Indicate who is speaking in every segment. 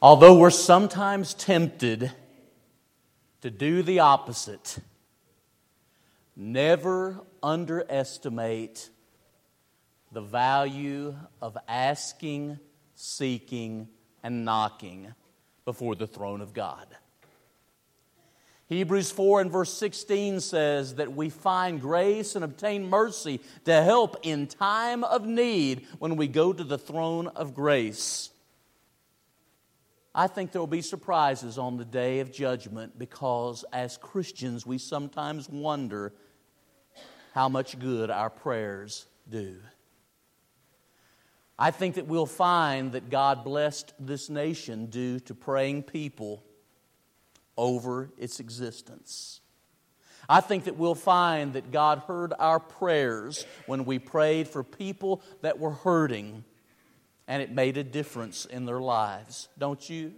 Speaker 1: Although we're sometimes tempted to do the opposite, never underestimate the value of asking, seeking, and knocking before the throne of God. Hebrews 4 and verse 16 says that we find grace and obtain mercy to help in time of need when we go to the throne of grace. I think there will be surprises on the day of judgment because as Christians we sometimes wonder how much good our prayers do. I think that we'll find that God blessed this nation due to praying people over its existence. I think that we'll find that God heard our prayers when we prayed for people that were hurting and it made a difference in their lives. Don't you?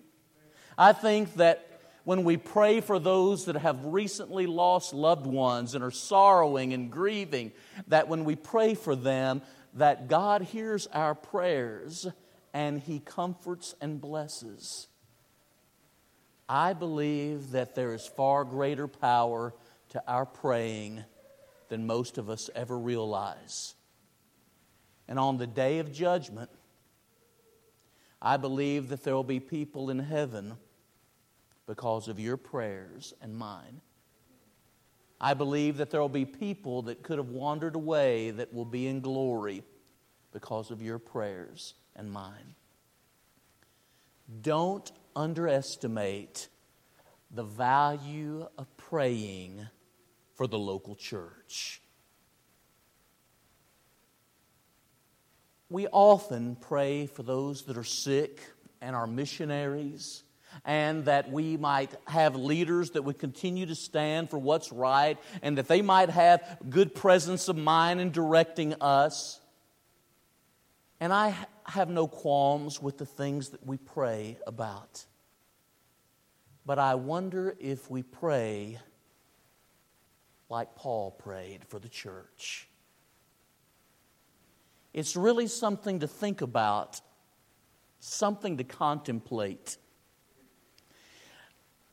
Speaker 1: I think that when we pray for those that have recently lost loved ones and are sorrowing and grieving, that when we pray for them, that God hears our prayers and He comforts and blesses. I believe that there is far greater power to our praying than most of us ever realize. And on the day of judgment, I believe that there will be people in heaven because of your prayers and mine. I believe that there will be people that could have wandered away that will be in glory because of your prayers and mine. Don't underestimate the value of praying for the local church. We often pray for those that are sick and our missionaries and that we might have leaders that would continue to stand for what's right, and that they might have good presence of mind in directing us. And I have no qualms with the things that we pray about. But I wonder if we pray like Paul prayed for the church. It's really something to think about, something to contemplate.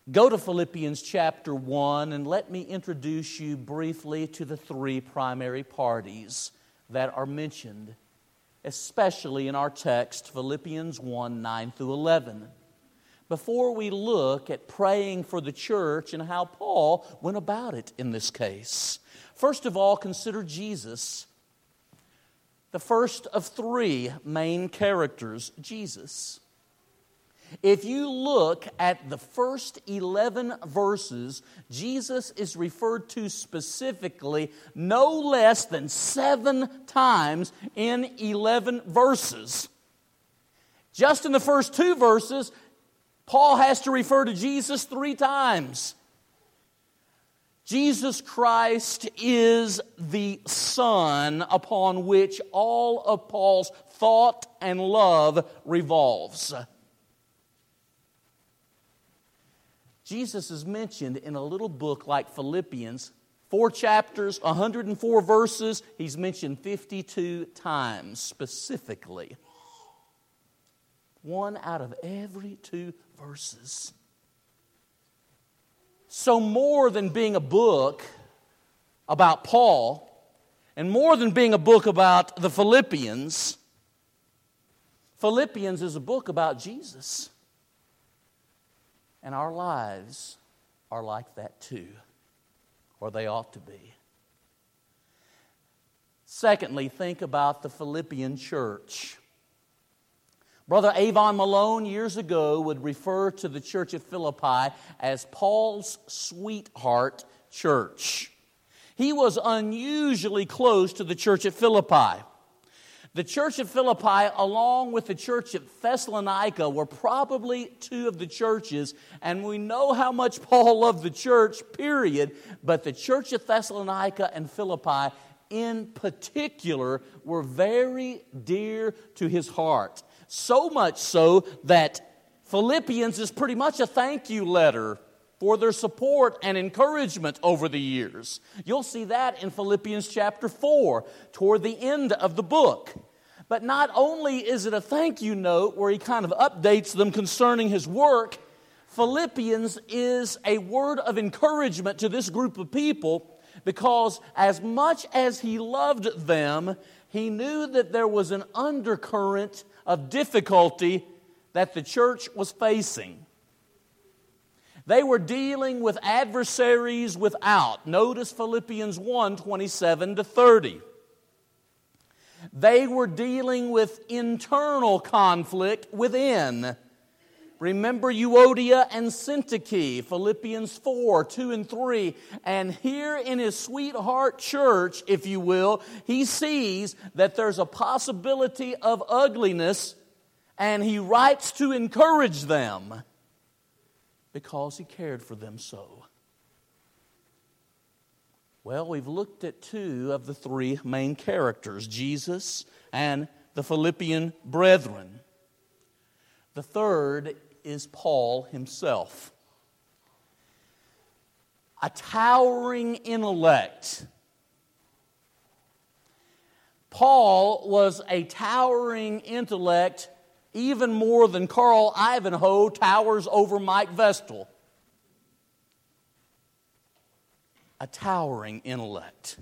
Speaker 1: Go to Philippians chapter 1 and let me introduce you briefly to the three primary parties that are mentioned, especially in our text, Philippians 1 9 through 11. Before we look at praying for the church and how Paul went about it in this case, first of all, consider Jesus, the first of three main characters, Jesus. If you look at the first 11 verses, Jesus is referred to specifically no less than seven times in 11 verses. Just in the first two verses, Paul has to refer to Jesus three times. Jesus Christ is the Son upon which all of Paul's thought and love revolves. Jesus is mentioned in a little book like Philippians, four chapters, 104 verses. He's mentioned 52 times specifically. One out of every two verses. So, more than being a book about Paul, and more than being a book about the Philippians, Philippians is a book about Jesus. And our lives are like that too, or they ought to be. Secondly, think about the Philippian church. Brother Avon Malone years ago would refer to the church at Philippi as Paul's sweetheart church. He was unusually close to the church at Philippi. The church of Philippi, along with the church at Thessalonica, were probably two of the churches, and we know how much Paul loved the church, period. But the church of Thessalonica and Philippi, in particular, were very dear to his heart. So much so that Philippians is pretty much a thank you letter for their support and encouragement over the years. You'll see that in Philippians chapter 4, toward the end of the book. But not only is it a thank you note where he kind of updates them concerning his work, Philippians is a word of encouragement to this group of people because as much as he loved them, he knew that there was an undercurrent of difficulty that the church was facing. They were dealing with adversaries without. Notice Philippians 1 27 to 30. They were dealing with internal conflict within. Remember Euodia and Syntyche, Philippians 4, 2 and 3. And here in his sweetheart church, if you will, he sees that there's a possibility of ugliness, and he writes to encourage them because he cared for them so. Well, we've looked at two of the three main characters Jesus and the Philippian brethren. The third is Paul himself. A towering intellect. Paul was a towering intellect even more than Carl Ivanhoe towers over Mike Vestal. A towering intellect.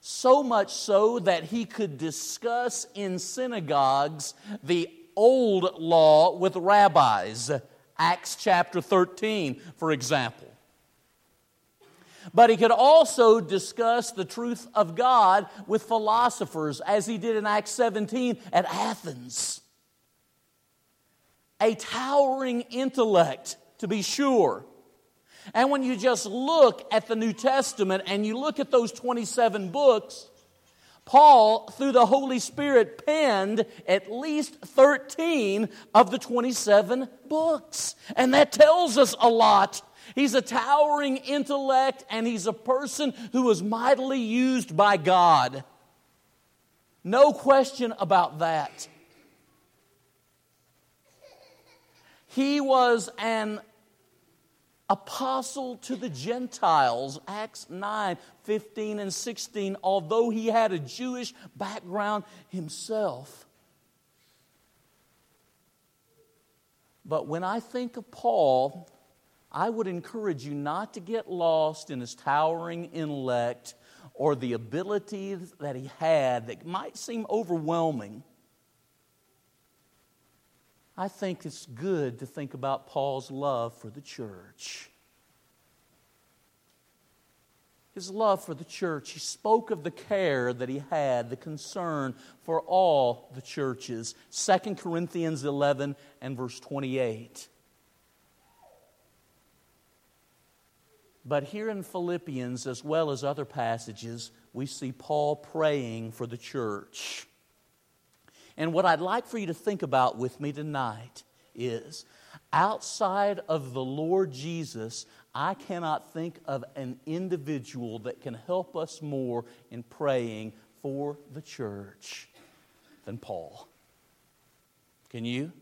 Speaker 1: So much so that he could discuss in synagogues the old law with rabbis. Acts chapter 13, for example. But he could also discuss the truth of God with philosophers, as he did in Acts 17 at Athens a towering intellect, to be sure. And when you just look at the New Testament and you look at those 27 books, Paul, through the Holy Spirit, penned at least 13 of the 27 books. And that tells us a lot. He's a towering intellect and he's a person who was mightily used by God. No question about that. He was an apostle to the Gentiles, Acts 9 15 and 16, although he had a Jewish background himself. But when I think of Paul, I would encourage you not to get lost in his towering intellect or the abilities that he had that might seem overwhelming. I think it's good to think about Paul's love for the church. His love for the church. He spoke of the care that he had, the concern for all the churches. 2 Corinthians 11 and verse 28. But here in Philippians, as well as other passages, we see Paul praying for the church. And what I'd like for you to think about with me tonight is outside of the Lord Jesus, I cannot think of an individual that can help us more in praying for the church than Paul. Can you?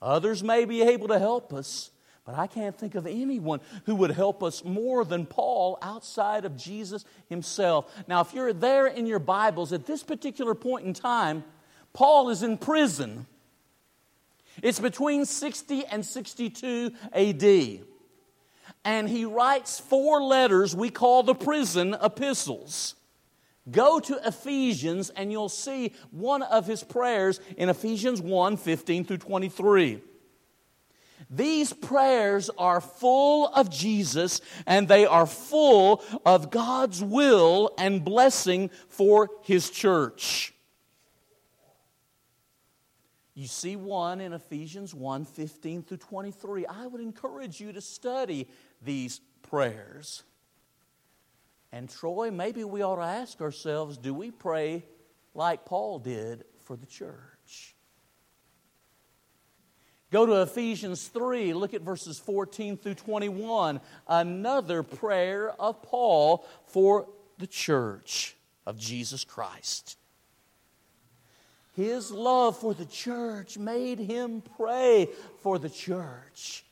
Speaker 1: Others may be able to help us, but I can't think of anyone who would help us more than Paul outside of Jesus himself. Now, if you're there in your Bibles at this particular point in time, Paul is in prison. It's between 60 and 62 AD. And he writes four letters we call the prison epistles. Go to Ephesians and you'll see one of his prayers in Ephesians 1 15 through 23. These prayers are full of Jesus and they are full of God's will and blessing for his church. You see one in Ephesians 1 15 through 23. I would encourage you to study these prayers. And Troy, maybe we ought to ask ourselves do we pray like Paul did for the church? Go to Ephesians 3, look at verses 14 through 21. Another prayer of Paul for the church of Jesus Christ. His love for the church made him pray for the church.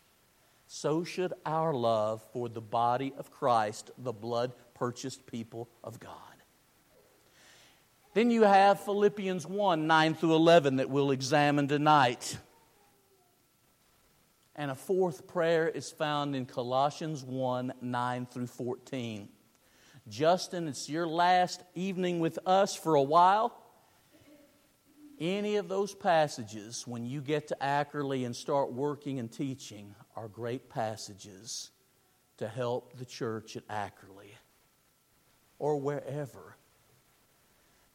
Speaker 1: So should our love for the body of Christ, the blood purchased people of God. Then you have Philippians 1 9 through 11 that we'll examine tonight. And a fourth prayer is found in Colossians 1 9 through 14. Justin, it's your last evening with us for a while. Any of those passages, when you get to Ackerley and start working and teaching, are great passages to help the church at Ackerley or wherever.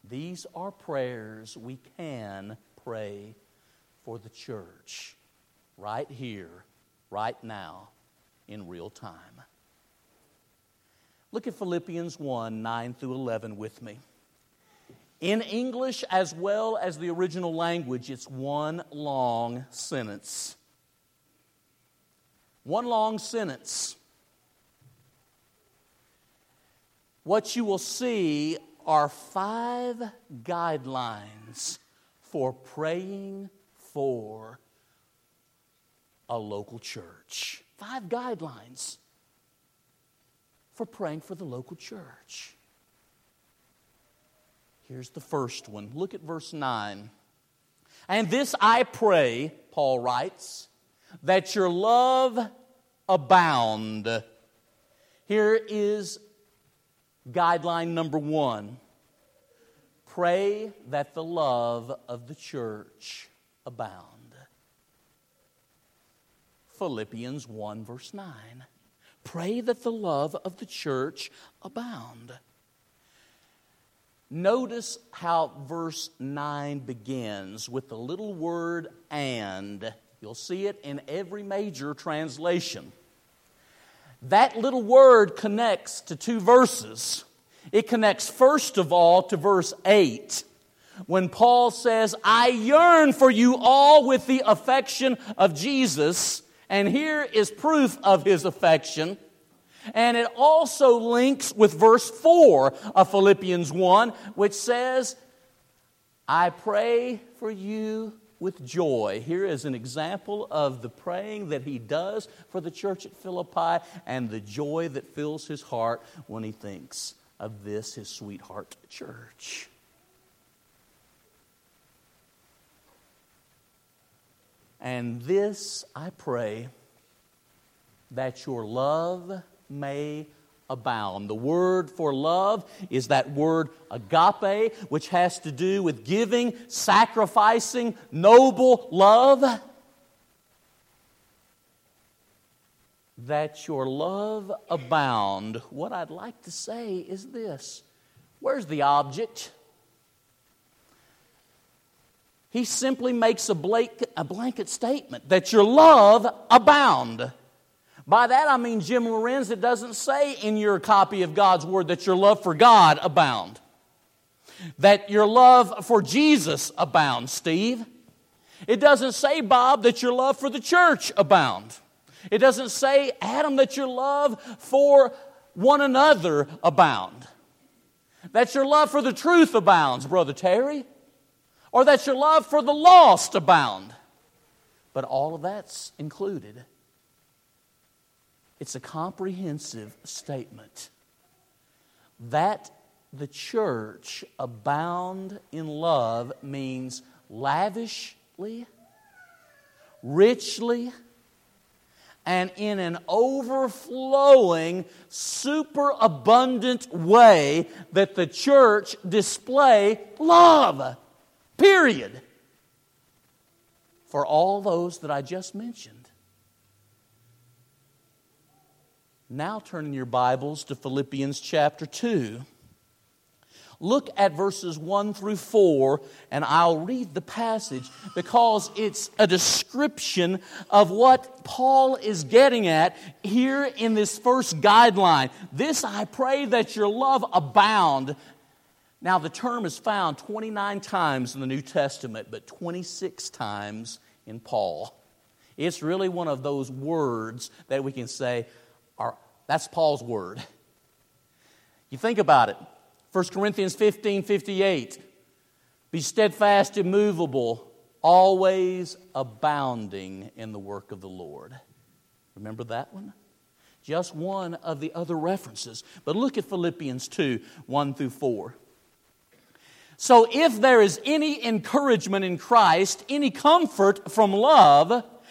Speaker 1: These are prayers we can pray for the church right here, right now, in real time. Look at Philippians 1 9 through 11 with me. In English as well as the original language, it's one long sentence. One long sentence. What you will see are five guidelines for praying for a local church. Five guidelines for praying for the local church. Here's the first one. Look at verse 9. And this I pray, Paul writes, that your love abound. Here is guideline number one pray that the love of the church abound. Philippians 1, verse 9. Pray that the love of the church abound. Notice how verse 9 begins with the little word and. You'll see it in every major translation. That little word connects to two verses. It connects, first of all, to verse 8 when Paul says, I yearn for you all with the affection of Jesus. And here is proof of his affection. And it also links with verse 4 of Philippians 1, which says, I pray for you with joy. Here is an example of the praying that he does for the church at Philippi and the joy that fills his heart when he thinks of this, his sweetheart church. And this I pray that your love may abound. The word for love is that word agape, which has to do with giving, sacrificing, noble love. That your love abound. What I'd like to say is this where's the object? He simply makes a blanket, statement that your love abound. By that I mean, Jim Lorenz, it doesn't say in your copy of God's Word that your love for God abound. That your love for Jesus abounds, Steve. It doesn't say, Bob, that your love for the church abound. It doesn't say, Adam, that your love for one another abound. That your love for the truth abounds, Brother Terry or that your love for the lost abound. But all of that's included. It's a comprehensive statement that the church abound in love means lavishly, richly, and in an overflowing, superabundant way that the church display love. Period. For all those that I just mentioned. Now turn in your Bibles to Philippians chapter 2. Look at verses 1 through 4, and I'll read the passage because it's a description of what Paul is getting at here in this first guideline. This I pray that your love abound now, the term is found 29 times in the New Testament, but 26 times in Paul. It's really one of those words that we can say, that's Paul's word. You think about it 1 Corinthians 15 58. Be steadfast, immovable, always abounding in the work of the Lord. Remember that one? Just one of the other references. But look at Philippians 2 1 through 4. So, if there is any encouragement in Christ, any comfort from love,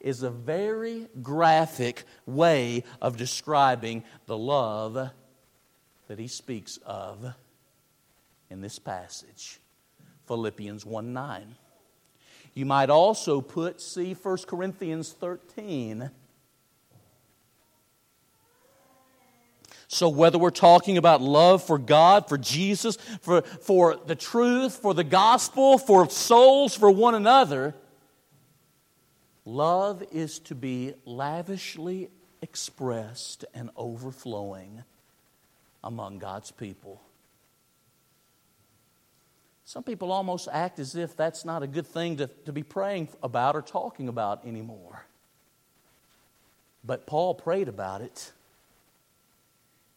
Speaker 1: is a very graphic way of describing the love that he speaks of in this passage Philippians 1 9. You might also put, see 1 Corinthians 13. So, whether we're talking about love for God, for Jesus, for, for the truth, for the gospel, for souls, for one another, Love is to be lavishly expressed and overflowing among God's people. Some people almost act as if that's not a good thing to, to be praying about or talking about anymore. But Paul prayed about it.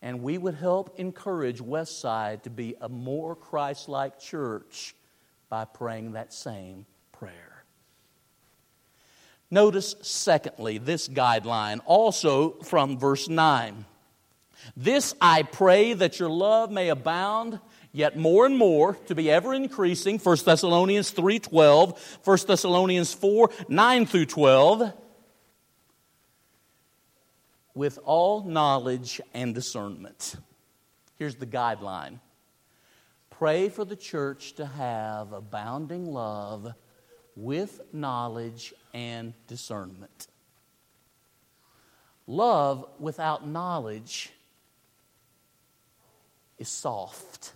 Speaker 1: And we would help encourage Westside to be a more Christ like church by praying that same. Notice, secondly, this guideline, also from verse 9. This I pray that your love may abound yet more and more to be ever increasing. 1 thessalonians 3.12 1 thessalonians 4 9 through 12 with all knowledge and discernment. Here's the guideline. Pray for the church to have abounding love with knowledge and discernment. Love without knowledge is soft.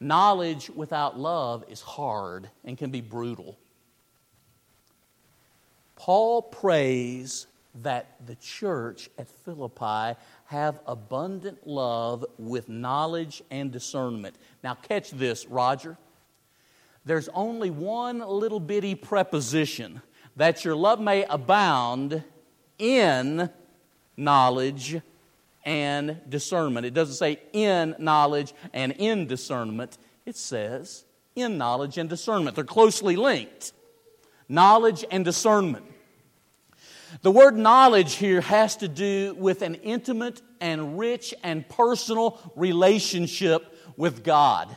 Speaker 1: Knowledge without love is hard and can be brutal. Paul prays that the church at Philippi have abundant love with knowledge and discernment. Now, catch this, Roger there's only one little bitty preposition that your love may abound in knowledge and discernment. It doesn't say in knowledge and in discernment, it says in knowledge and discernment. They're closely linked. Knowledge and discernment. The word knowledge here has to do with an intimate and rich and personal relationship with God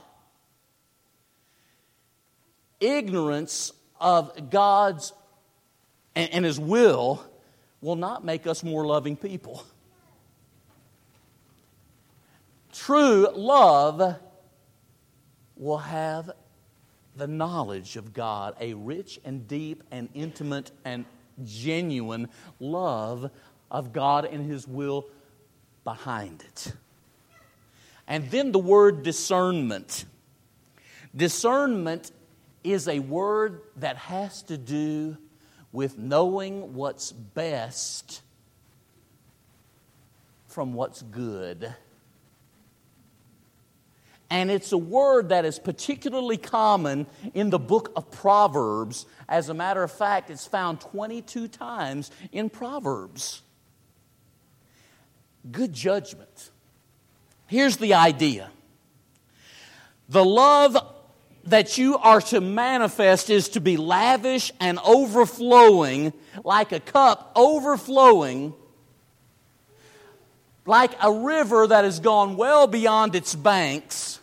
Speaker 1: ignorance of God's and, and His will will not make us more loving people. True love will have the knowledge of God, a rich and deep and intimate and genuine love of God and His will behind it. And then the word discernment. Discernment is a word that has to do with knowing what's best from what's good. And it's a word that is particularly common in the book of Proverbs. As a matter of fact, it's found 22 times in Proverbs. Good judgment. Here's the idea the love that you are to manifest is to be lavish and overflowing, like a cup overflowing, like a river that has gone well beyond its banks,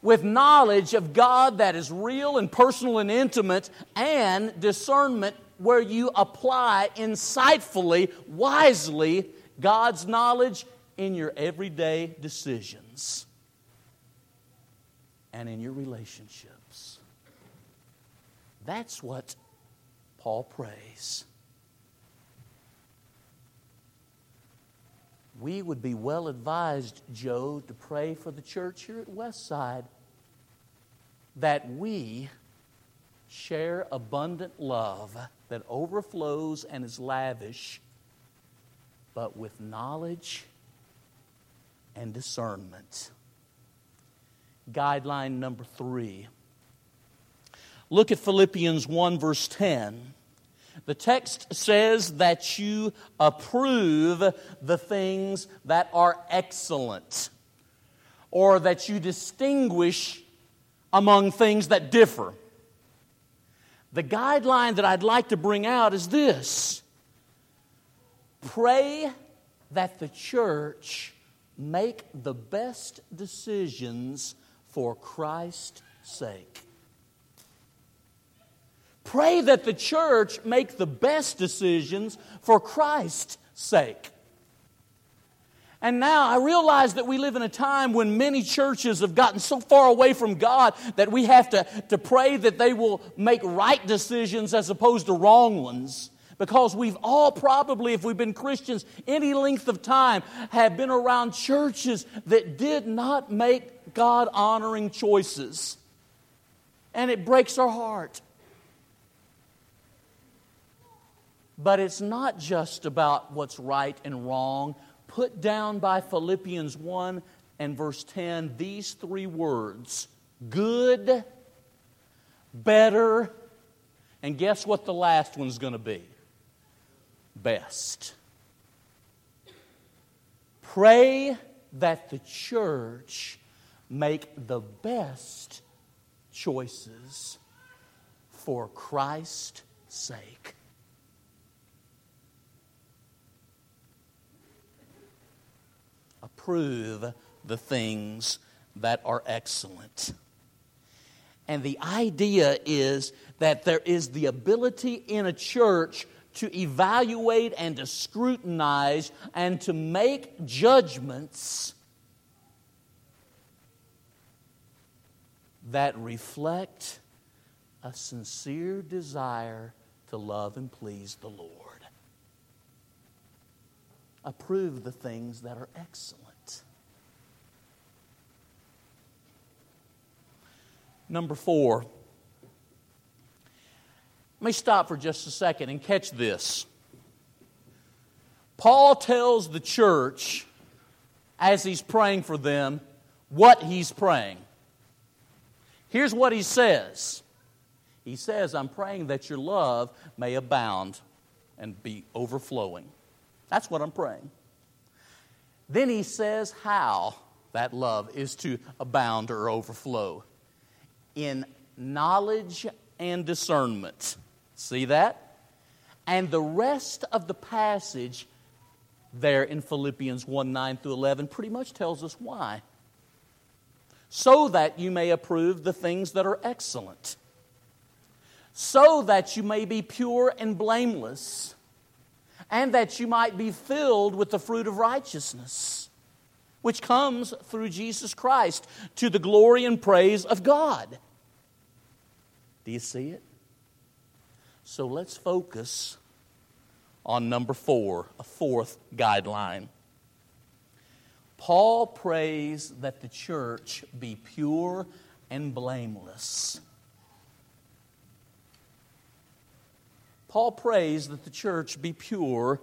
Speaker 1: with knowledge of God that is real and personal and intimate, and discernment where you apply insightfully, wisely, God's knowledge in your everyday decisions and in your relationships. That's what Paul prays. We would be well advised, Joe, to pray for the church here at Westside that we share abundant love that overflows and is lavish, but with knowledge and discernment guideline number three. Look at Philippians 1, verse 10. The text says that you approve the things that are excellent, or that you distinguish among things that differ. The guideline that I'd like to bring out is this pray that the church make the best decisions for Christ's sake. Pray that the church make the best decisions for Christ's sake. And now I realize that we live in a time when many churches have gotten so far away from God that we have to, to pray that they will make right decisions as opposed to wrong ones. Because we've all probably, if we've been Christians any length of time, have been around churches that did not make God honoring choices. And it breaks our heart. But it's not just about what's right and wrong. Put down by Philippians 1 and verse 10 these three words good, better, and guess what the last one's going to be? Best. Pray that the church make the best choices for Christ's sake. approve the things that are excellent. And the idea is that there is the ability in a church to evaluate and to scrutinize and to make judgments that reflect a sincere desire to love and please the Lord. Approve the things that are excellent. Number four. Let me stop for just a second and catch this. Paul tells the church, as he's praying for them, what he's praying. Here's what he says He says, I'm praying that your love may abound and be overflowing. That's what I'm praying. Then he says how that love is to abound or overflow in knowledge and discernment. See that? And the rest of the passage there in Philippians 1 9 through 11 pretty much tells us why. So that you may approve the things that are excellent, so that you may be pure and blameless, and that you might be filled with the fruit of righteousness, which comes through Jesus Christ to the glory and praise of God. Do you see it? So let's focus on number four, a fourth guideline. Paul prays that the church be pure and blameless. Paul prays that the church be pure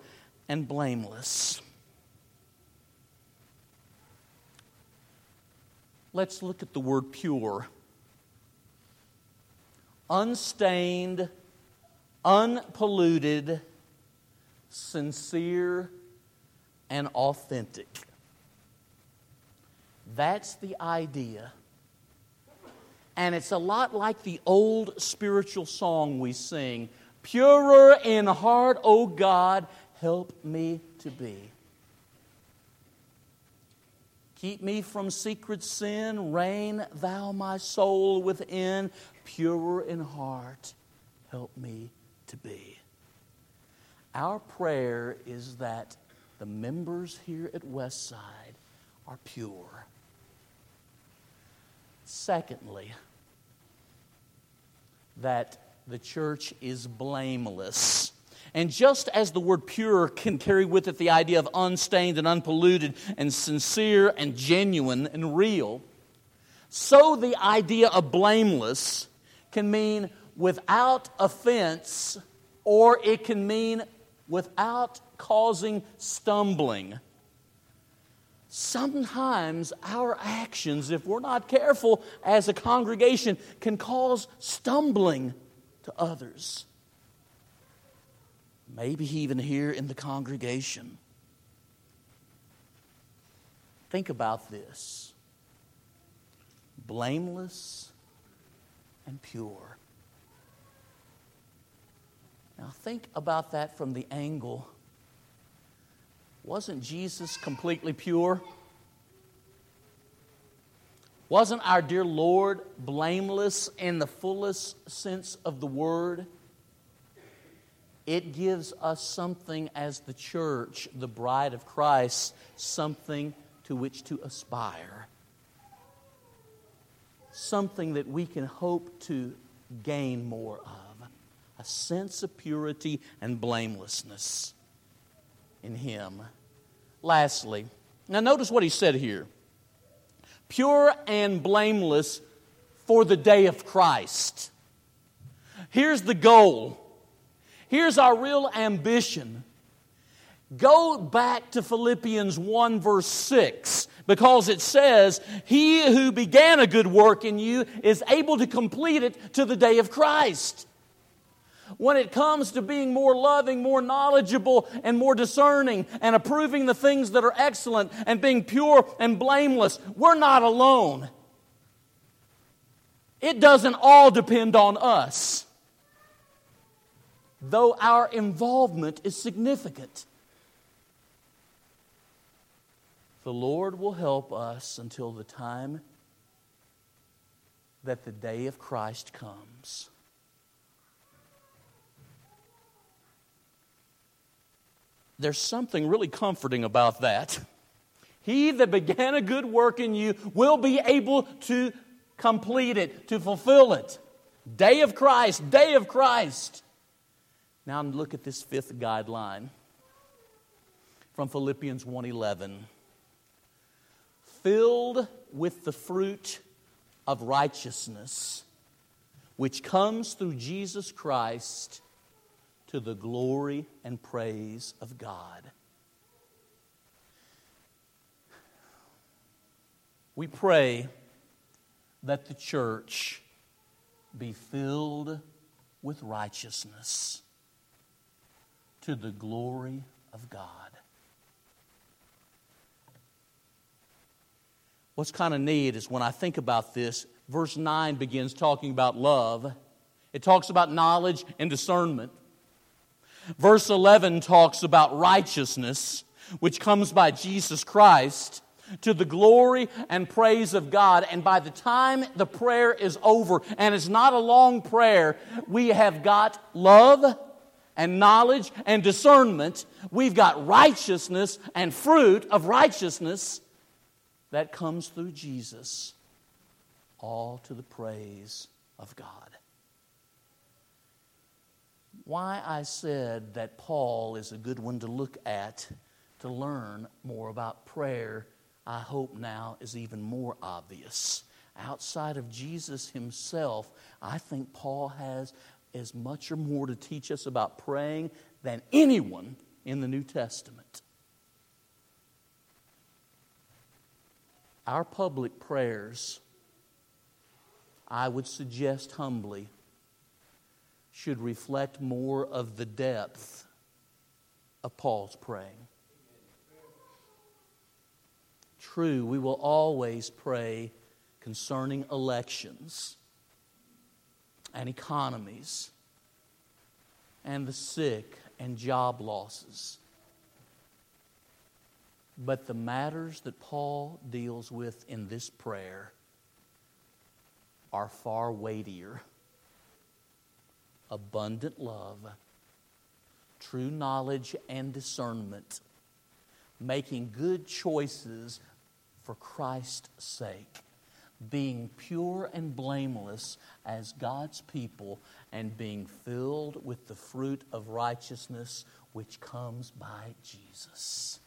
Speaker 1: and blameless. Let's look at the word pure unstained, unpolluted, sincere, and authentic. That's the idea. And it's a lot like the old spiritual song we sing Purer in heart, O God, help me to be. Keep me from secret sin, reign thou my soul within purer in heart, help me to be. Our prayer is that the members here at Westside are pure. Secondly, that the church is blameless. And just as the word pure can carry with it the idea of unstained and unpolluted and sincere and genuine and real, so the idea of blameless can mean without offense, or it can mean without causing stumbling. Sometimes our actions, if we're not careful as a congregation, can cause stumbling to others. Maybe even here in the congregation. Think about this blameless and pure. Now, think about that from the angle wasn't Jesus completely pure? Wasn't our dear Lord blameless in the fullest sense of the word? It gives us something as the church, the bride of Christ, something to which to aspire. Something that we can hope to gain more of a sense of purity and blamelessness in Him. Lastly, now notice what he said here pure and blameless for the day of Christ. Here's the goal. Here's our real ambition. Go back to Philippians 1, verse 6, because it says, He who began a good work in you is able to complete it to the day of Christ when it comes to being more loving, more knowledgeable, and more discerning, and approving the things that are excellent, and being pure and blameless, we're not alone. It doesn't all depend on us, though our involvement is significant. The Lord will help us until the time that the day of Christ comes. There's something really comforting about that. He that began a good work in you will be able to complete it, to fulfill it. Day of Christ, day of Christ. Now look at this fifth guideline from Philippians 1:11. Filled with the fruit of righteousness which comes through Jesus Christ to the glory and praise of God. We pray that the church be filled with righteousness to the glory of God. What's kind of neat is when I think about this, verse 9 begins talking about love. It talks about knowledge and discernment. Verse 11 talks about righteousness, which comes by Jesus Christ to the glory and praise of God. And by the time the prayer is over, and it's not a long prayer, we have got love and knowledge and discernment. We've got righteousness and fruit of righteousness that comes through Jesus, all to the praise of God why I said that Paul is a good one to look at to learn more about prayer, I hope now is even more obvious. Outside of Jesus himself, I think Paul has as much or more to teach us about praying than anyone in the New Testament. Our public prayers, I would suggest humbly, should reflect more of the depth of Paul's praying. True, we will always pray concerning elections and economies and the sick and job losses. But the matters that Paul deals with in this prayer are far weightier abundant love, true knowledge and discernment, making good choices for Christ's sake, being pure and blameless as God's people, and being filled with the fruit of righteousness which comes by Jesus.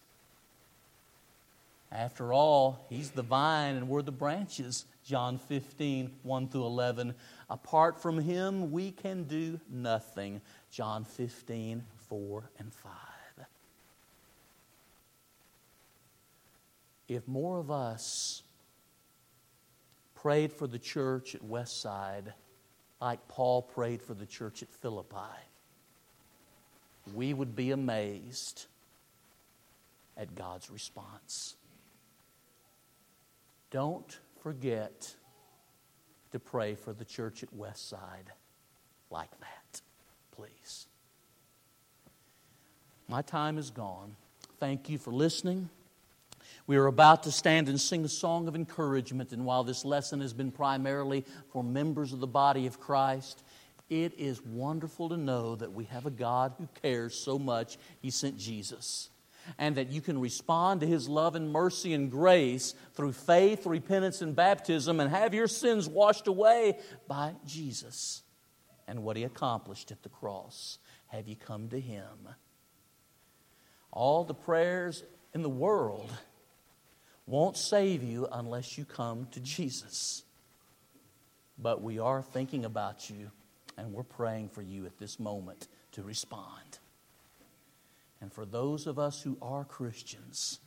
Speaker 1: After all, He's the vine and we're the branches. John 15, 1 through 11. Apart from him, we can do nothing. John 15, 4 and 5. if more of us prayed for the church at Westside like Paul prayed for the church at Philippi, we would be amazed at God's response. Don't forget to pray for the church at Westside like that, please. My time is gone. Thank you for listening. We are about to stand and sing a song of encouragement, and while this lesson has been primarily for members of the body of Christ, it is wonderful to know that we have a God who cares so much, He sent Jesus. And that you can respond to His love and mercy and grace through faith, repentance, and baptism, and have your sins washed away by Jesus and what He accomplished at the cross. Have you come to Him? All the prayers in the world won't save you unless you come to Jesus. But we are thinking about you and we're praying for you at this moment to respond. And for those of us who are Christians,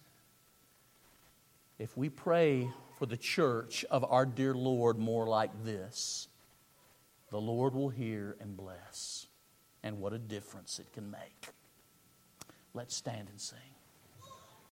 Speaker 1: if we pray for the church of our dear Lord more like this, the Lord will hear and bless. And what a difference it can make. Let's stand and sing.